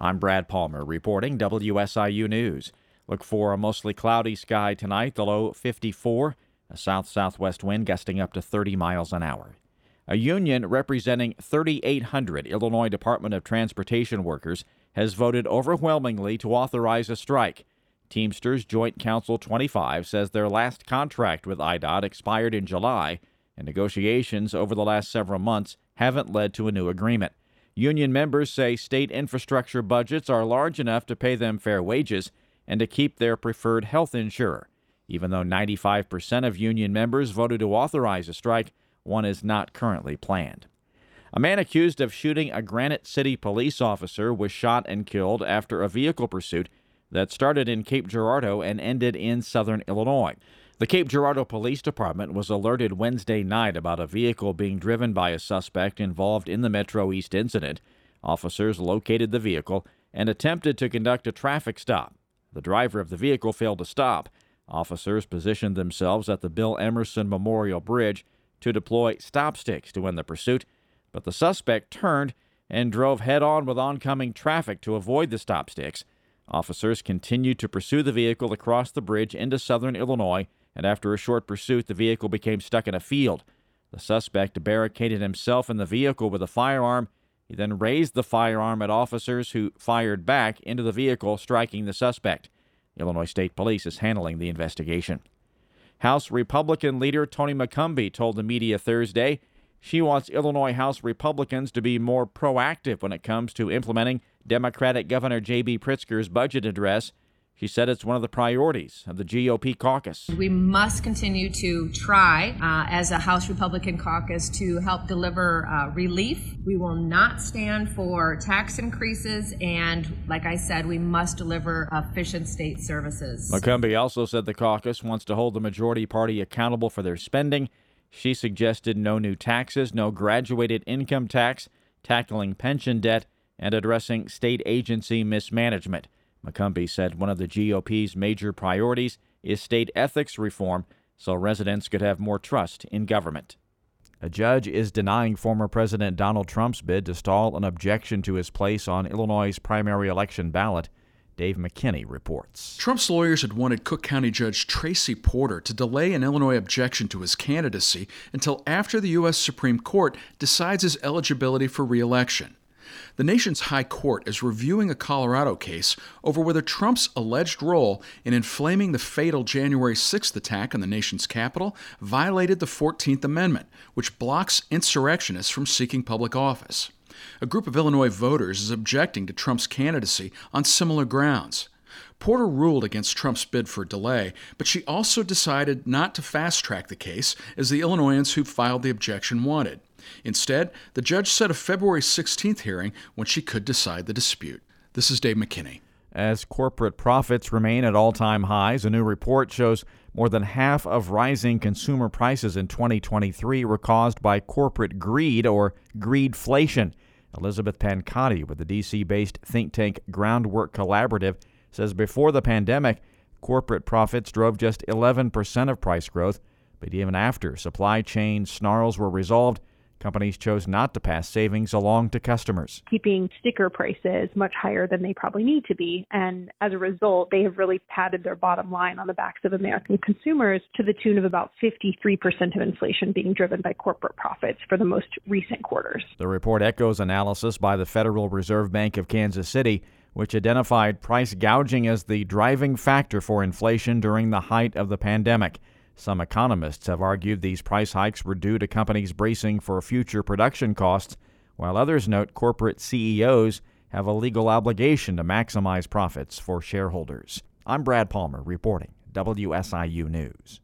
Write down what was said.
I'm Brad Palmer reporting WSIU News. Look for a mostly cloudy sky tonight, the low 54, a south southwest wind gusting up to 30 miles an hour. A union representing 3,800 Illinois Department of Transportation workers has voted overwhelmingly to authorize a strike. Teamsters Joint Council 25 says their last contract with IDOT expired in July, and negotiations over the last several months haven't led to a new agreement. Union members say state infrastructure budgets are large enough to pay them fair wages and to keep their preferred health insurer. Even though 95% of union members voted to authorize a strike, one is not currently planned. A man accused of shooting a Granite City police officer was shot and killed after a vehicle pursuit that started in Cape Girardeau and ended in southern Illinois. The Cape Girardeau Police Department was alerted Wednesday night about a vehicle being driven by a suspect involved in the Metro East incident. Officers located the vehicle and attempted to conduct a traffic stop. The driver of the vehicle failed to stop. Officers positioned themselves at the Bill Emerson Memorial Bridge to deploy stop sticks to end the pursuit, but the suspect turned and drove head on with oncoming traffic to avoid the stop sticks. Officers continued to pursue the vehicle across the bridge into southern Illinois, and after a short pursuit, the vehicle became stuck in a field. The suspect barricaded himself in the vehicle with a firearm he then raised the firearm at officers who fired back into the vehicle, striking the suspect. Illinois State Police is handling the investigation. House Republican leader Tony McCombie told the media Thursday she wants Illinois House Republicans to be more proactive when it comes to implementing Democratic Governor J.B. Pritzker's budget address she said it's one of the priorities of the GOP caucus. We must continue to try, uh, as a House Republican caucus, to help deliver uh, relief. We will not stand for tax increases, and like I said, we must deliver efficient state services. McCombie also said the caucus wants to hold the majority party accountable for their spending. She suggested no new taxes, no graduated income tax, tackling pension debt, and addressing state agency mismanagement. McCombie said one of the GOP's major priorities is state ethics reform so residents could have more trust in government. A judge is denying former President Donald Trump's bid to stall an objection to his place on Illinois' primary election ballot. Dave McKinney reports. Trump's lawyers had wanted Cook County Judge Tracie Porter to delay an Illinois objection to his candidacy until after the U.S. Supreme Court decides his eligibility for reelection. The nation's high court is reviewing a Colorado case over whether Trump's alleged role in inflaming the fatal January 6th attack on the nation's capital violated the 14th Amendment, which blocks insurrectionists from seeking public office. A group of Illinois voters is objecting to Trump's candidacy on similar grounds. Porter ruled against Trump's bid for delay, but she also decided not to fast track the case as the Illinoisans who filed the objection wanted. Instead, the judge set a February 16th hearing when she could decide the dispute. This is Dave McKinney. As corporate profits remain at all time highs, a new report shows more than half of rising consumer prices in 2023 were caused by corporate greed or greedflation. Elizabeth Pancotti with the DC based think tank Groundwork Collaborative says before the pandemic, corporate profits drove just 11% of price growth, but even after supply chain snarls were resolved, Companies chose not to pass savings along to customers. Keeping sticker prices much higher than they probably need to be. And as a result, they have really padded their bottom line on the backs of American consumers to the tune of about 53% of inflation being driven by corporate profits for the most recent quarters. The report echoes analysis by the Federal Reserve Bank of Kansas City, which identified price gouging as the driving factor for inflation during the height of the pandemic. Some economists have argued these price hikes were due to companies bracing for future production costs, while others note corporate CEOs have a legal obligation to maximize profits for shareholders. I'm Brad Palmer reporting WSIU News.